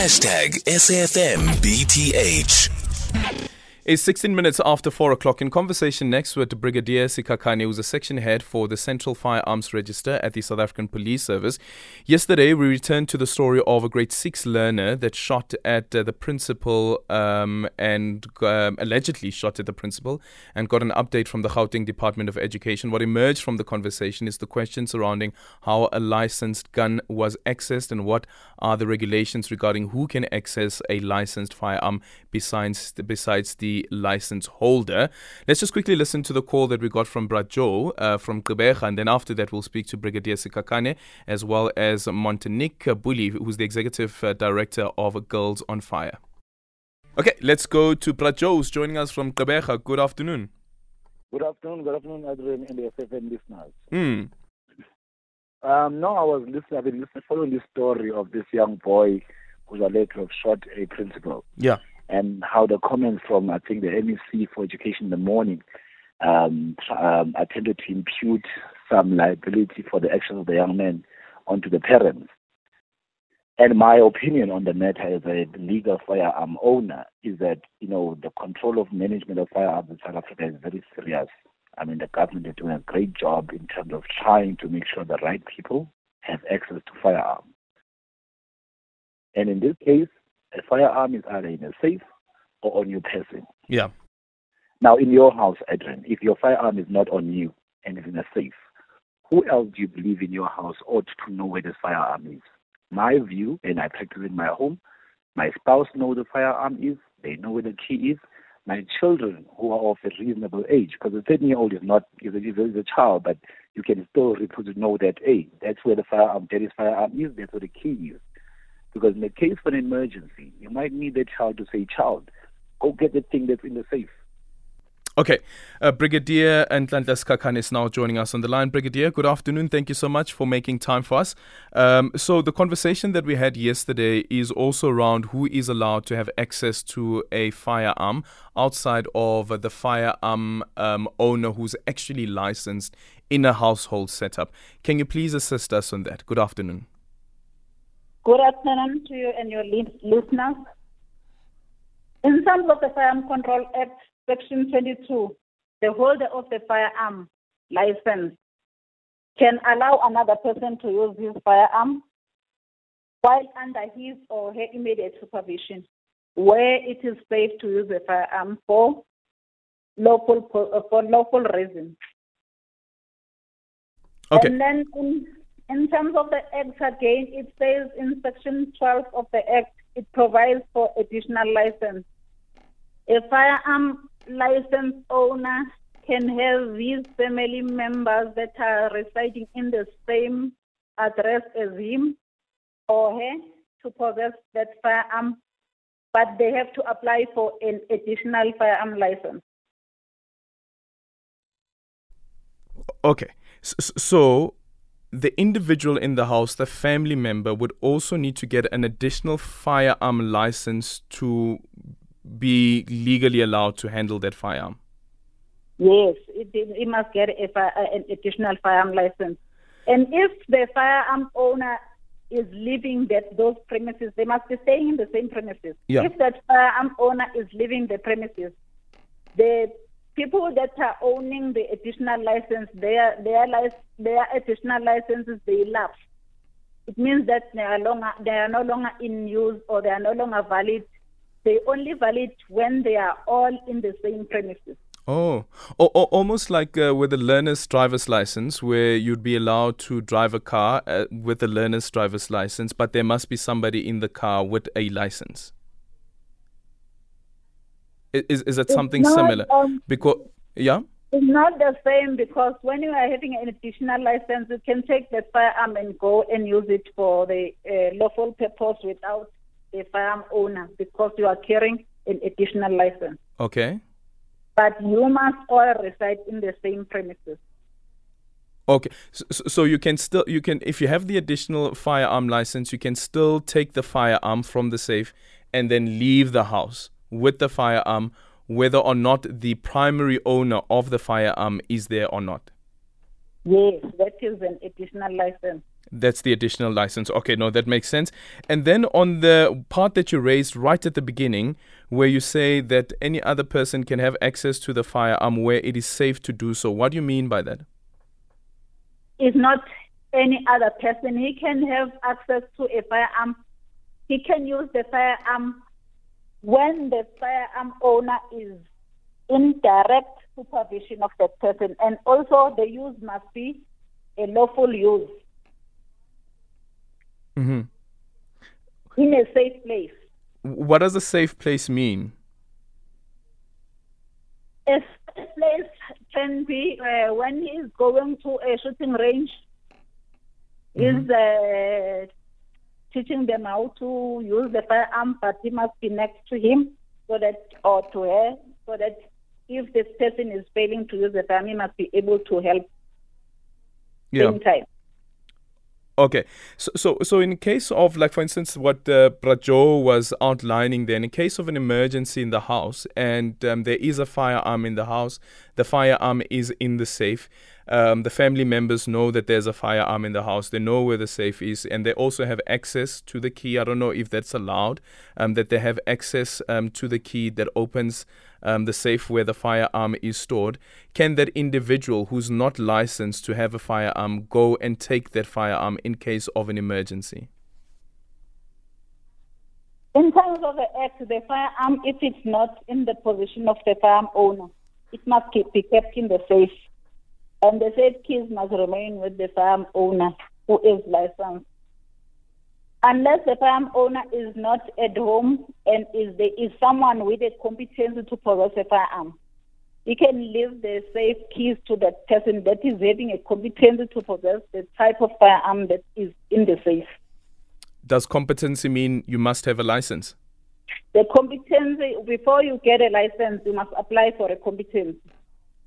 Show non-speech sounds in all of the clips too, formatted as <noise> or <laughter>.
Hashtag SAFMBTH. It's 16 minutes after 4 o'clock. In conversation next with Brigadier Sikhakhane, who's a section head for the Central Firearms Register at the South African Police Service. Yesterday, we returned to the story of a grade 6 learner that shot at uh, the principal um, and um, allegedly shot at the principal and got an update from the Gauteng Department of Education. What emerged from the conversation is the question surrounding how a licensed gun was accessed and what are the regulations regarding who can access a licensed firearm besides, besides the license holder. Let's just quickly listen to the call that we got from Brad Joe uh, from Gqeberha, and then after that, we'll speak to Brigadier Sikhakhane as well as Montenique Booley, who's the executive uh, director of Girls on Fire. Okay, let's go to Brad Joe, who's joining us from Gqeberha. Good afternoon. Good afternoon, good afternoon, Adrian and the SFM listeners. Hmm. Um, no, I was listening, I've been listening, following this story of this young boy who's alleged to have shot a principal. Yeah and how the comments from I think the MEC for Education in the morning um, um, attempted to impute some liability for the actions of the young men onto the parents. And my opinion on the matter as a legal firearm owner is that, you know, the control of management of firearms in South Africa is very serious. I mean, the government is doing a great job in terms of trying to make sure the right people have access to firearms. And in this case, a firearm is either in a safe or on your person. Yeah. Now, in your house, Adrian, if your firearm is not on you and is in a safe, who else do you believe in your house ought to know where this firearm is? My view, and I practice in my home, my spouse knows the firearm is, they know where the key is. My children, who are of a reasonable age, because a 13 year old is not is a, is a child, but you can still report to know that, hey, that's where the firearm, daddy's firearm is, that's where the key is. Because in the case of an emergency, you might need that child to say, child, go get the thing that's in the safe. Okay. Uh, Brigadier Nhlanhla Sikhakhane is now joining us on the line. Brigadier, good afternoon. Thank you so much for making time for us. Um, so, the conversation that we had yesterday is also around who is allowed to have access to a firearm outside of the firearm um, owner who's actually licensed in a household setup. Can you please assist us on that? Good afternoon. Good afternoon to you and your listeners. In terms of the Firearm Control Act, Section 22, the holder of the firearm license can allow another person to use his firearm while under his or her immediate supervision, where it is safe to use the firearm for local for local reasons. Okay. And then in in terms of the Act again, it says in Section 12 of the Act, it provides for additional license. A firearm license owner can have his family members that are residing in the same address as him or her to possess that firearm, but they have to apply for an additional firearm license. Okay. So, the individual in the house, the family member, would also need to get an additional firearm license to be legally allowed to handle that firearm. Yes, it, it must get a, an additional firearm license. And if the firearm owner is leaving that those premises, they must be staying in the same premises. Yeah. If that firearm owner is leaving the premises, the people that are owning the additional license, their their their additional licenses they lapse. It means that they are longer they are no longer in use or they are no longer valid. They only valid when they are all in the same premises. Oh, o- o- almost like uh, with a learner's driver's license, where you'd be allowed to drive a car uh, with a learner's driver's license, but there must be somebody in the car with a license. Is is that something not, similar? um, Because yeah. It's not the same because when you are having an additional license, you can take the firearm and go and use it for the uh, lawful purpose without the firearm owner because you are carrying an additional license. Okay. But you must all reside in the same premises. Okay, so, so you can still you can if you have the additional firearm license, you can still take the firearm from the safe and then leave the house with the firearm, um, whether or not the primary owner of the firearm um, is there or not. Yes, that is an additional license. That's the additional license. Okay, no, that makes sense. And then on the part that you raised right at the beginning, where you say that any other person can have access to the firearm um, where it is safe to do so, what do you mean by that? It's not any other person. He can have access to a firearm. He can use the firearm when the firearm owner is in direct supervision of the person. And also, the use must be a lawful use. Mm-hmm. In a safe place. What does a safe place mean? A safe place can be uh, when he's going to a shooting range, mm-hmm. is uh, teaching them how to use the firearm, but he must be next to him so that, or to her, so that if this person is failing to use the firearm, he must be able to help. Yeah. Same time. Okay, so so so in case of like for instance what uh, Brad Joe was outlining then, in case of an emergency in the house and um, there is a firearm in the house, the firearm is in the safe. Um, the family members know that there's a firearm in the house. They know where the safe is, and they also have access to the key. I don't know if that's allowed. Um, that they have access um, to the key that opens um, the safe where the firearm is stored, can that individual who's not licensed to have a firearm go and take that firearm in case of an emergency? In terms of the act, the firearm, if it's not in the possession of the firearm owner, it must be kept in the safe. And the safe keys must remain with the farm owner who is licensed unless the farm owner is not at home and is there is someone with a competence to possess a firearm, he can leave the safe keys to that person that is having a competence to possess the type of firearm that is in the safe. Does competency mean you must have a license? The competency, before you get a license, you must apply for a competency.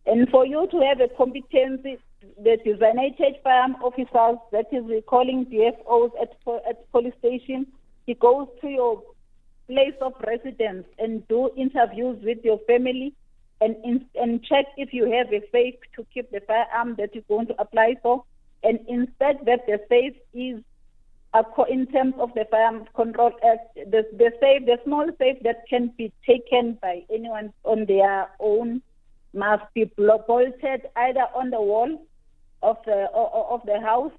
And for you to have a competency, the designated firearm officers, that is, we calling DFOs at, at police station, he goes to your place of residence and do interviews with your family and, and check if you have a safe to keep the firearm that you're going to apply for. And inspect that the safe is in terms of the Firearms Control Act, the, the safe, the small safe that can be taken by anyone on their own must be bolted either on the wall of the of the house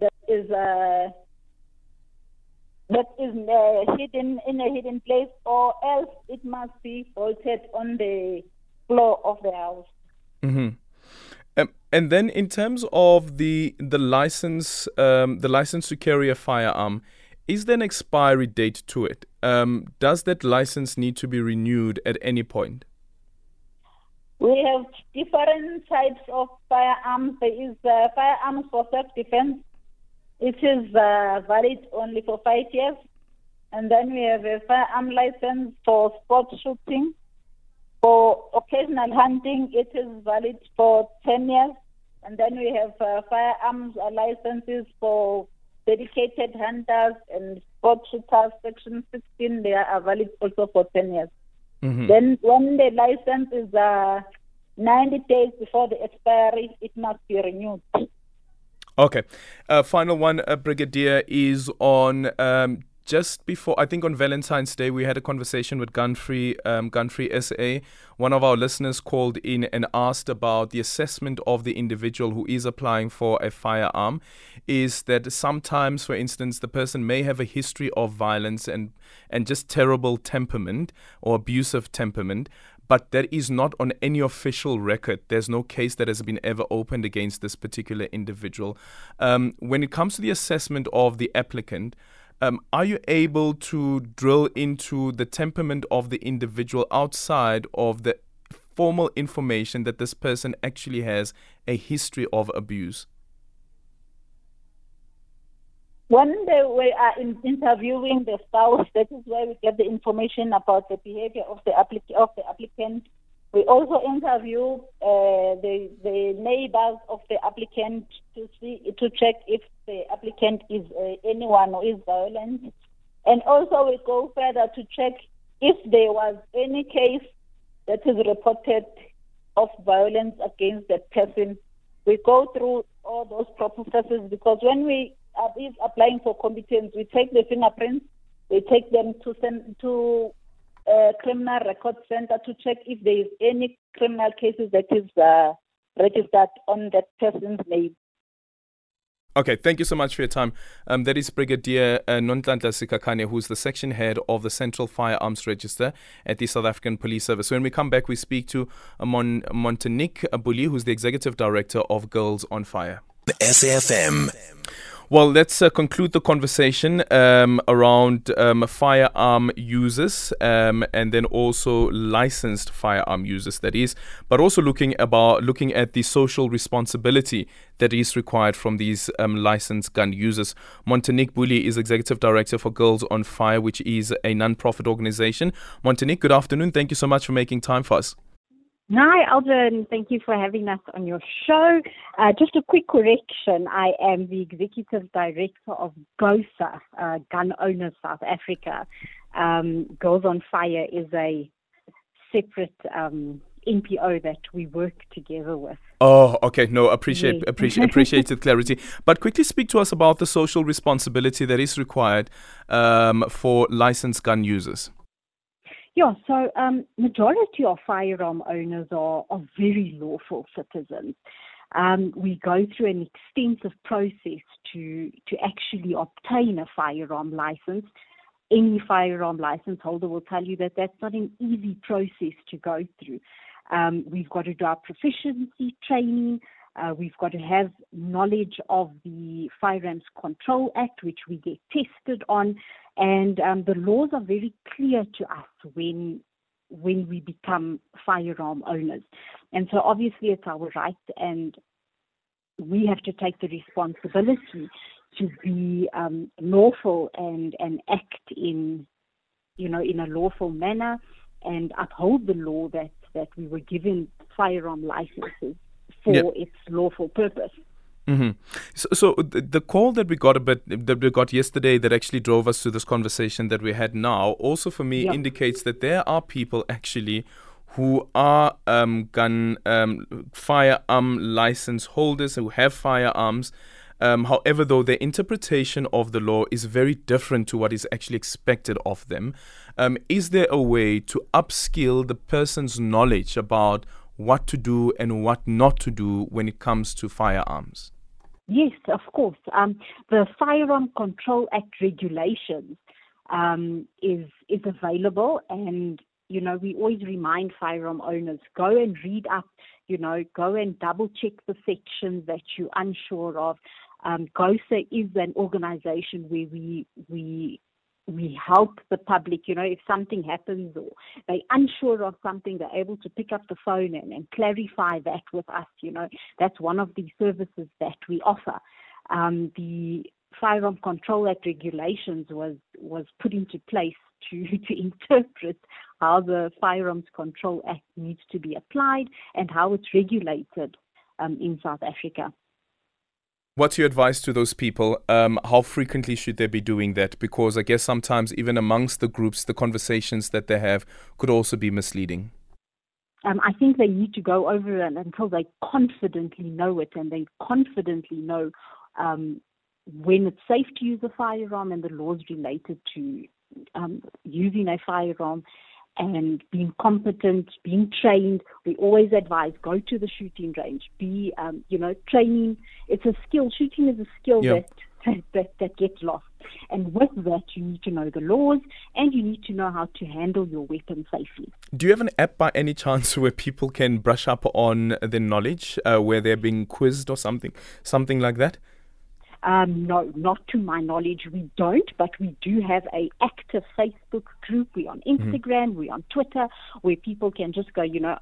that is uh, that is uh, hidden in a hidden place, or else it must be bolted on the floor of the house. Mm-hmm. Um, and then, in terms of the the license, um, the license to carry a firearm, is there an expiry date to it? Um, does that license need to be renewed at any point? We have different types of firearms. There is uh, firearms for self-defense. It is uh, valid only for five years. And then we have a firearm license for sport shooting. For occasional hunting, it is valid for 10 years. And then we have uh, firearms licenses for dedicated hunters and sport shooters, Section 16. They are valid also for 10 years. Mm-hmm. Then, when the license is uh, 90 days before the expiry, it must be renewed. Okay. Uh, final one, uh, Brigadier, is on um, just before, I think on Valentine's Day, we had a conversation with Gunfree, um, Gunfree SA. One of our listeners called in and asked about the assessment of the individual who is applying for a firearm. Is that sometimes, for instance, the person may have a history of violence and, and just terrible temperament or abusive temperament, but that is not on any official record. There's no case that has been ever opened against this particular individual. Um, when it comes to the assessment of the applicant, um, are you able to drill into the temperament of the individual outside of the formal information that this person actually has a history of abuse? When they, we are in interviewing the spouse, that is where we get the information about the behavior of the, applic- of the applicant. We also interview uh, the, the neighbors of the applicant to see to check if the applicant is uh, anyone who is violent, and also we go further to check if there was any case that is reported of violence against that person. We go through all those processes because when we are applying for competence, we take the fingerprints, we take them to send to uh, criminal record center to check if there is any criminal cases that is uh, registered on that person's name. Okay, thank you so much for your time. Um, that is Brigadier uh, Nonhlanhla Sikhakhane, who's the section head of the Central Firearms Register at the South African Police Service. When we come back, we speak to Mon- Montenique Booley, who's the Executive Director of Girls on Fire. SAFM. Well, let's uh, conclude the conversation um, around um, firearm users um, and then also licensed firearm users, that is, but also looking about looking at the social responsibility that is required from these um, licensed gun users. Montenique Booley is executive director for Girls on Fire, which is a non-profit organization. Montenique, good afternoon. Thank you so much for making time for us. Hi, Alden. Thank you for having us on your show. Uh, just a quick correction. I am the executive director of GOSA, uh, Gun Owners South Africa. Um, Girls on Fire is a separate um, NPO that we work together with. Oh, okay. No, appreciate yes. appreciate <laughs> appreciated clarity. But quickly speak to us about the social responsibility that is required um, for licensed gun users. Yeah, so um, majority of firearm owners are, are very lawful citizens. Um, we go through an extensive process to to actually obtain a firearm license. Any firearm license holder will tell you that that's not an easy process to go through. Um, we've got to do our proficiency training. Uh, we've got to have knowledge of the Firearms Control Act, which we get tested on, and um, the laws are very clear to us when when we become firearm owners. And so obviously it's our right and we have to take the responsibility to be um, lawful and, and act in you know in a lawful manner and uphold the law that, that we were given firearm licenses for yep. its lawful purpose. Mm-hmm. So, so the call that we got a bit that we got yesterday that actually drove us to this conversation that we had now also for me indicates that there are people actually who are um, gun um, firearm license holders who have firearms. Um, however, though their interpretation of the law is very different to what is actually expected of them, um, is there a way to upskill the person's knowledge about what to do and what not to do when it comes to firearms? Yes, of course. Um, the Firearm Control Act regulations um, is is available, and you know we always remind firearm owners go and read up. You know, go and double check the sections that you're unsure of. Um, GOSA is an organization where we we we help the public, you know, if something happens or they're unsure of something, they're able to pick up the phone and, and clarify that with us, you know. That's one of the services that we offer. Um, the Firearm Control Act regulations was, was put into place to, <laughs> to interpret how the Firearms Control Act needs to be applied and how it's regulated um, in South Africa. What's your advice to those people? Um, how frequently should they be doing that? Because I guess sometimes, even amongst the groups, the conversations that they have could also be misleading. Um, I think they need to go over it until they confidently know it and they confidently know um, when it's safe to use a firearm and the laws related to um, using a firearm and being competent, being trained. We always advise go to the shooting range, be, um, you know, training. It's a skill. Shooting is a skill that, that, that gets lost. And with that, you need to know the laws and you need to know how to handle your weapon safely. Do you have an app by any chance where people can brush up on their knowledge, uh, where they're being quizzed or something, something like that? Um, no, not to my knowledge, we don't, but we do have a active Facebook group. We're on mm-hmm. Instagram, mm-hmm. we're on Twitter, where people can just go, you know,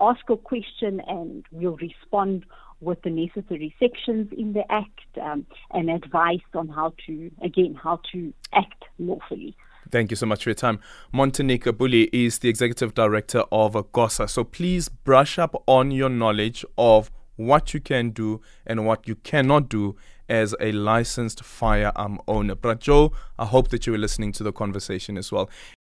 ask a question and we'll respond with the necessary sections in the act um, and advice on how to, again, how to act lawfully. Thank you so much for your time. Montenique Booley is the executive director of GOSA. So please brush up on your knowledge of what you can do and what you cannot do as a licensed firearm owner. But Joe, I hope that you were listening to the conversation as well.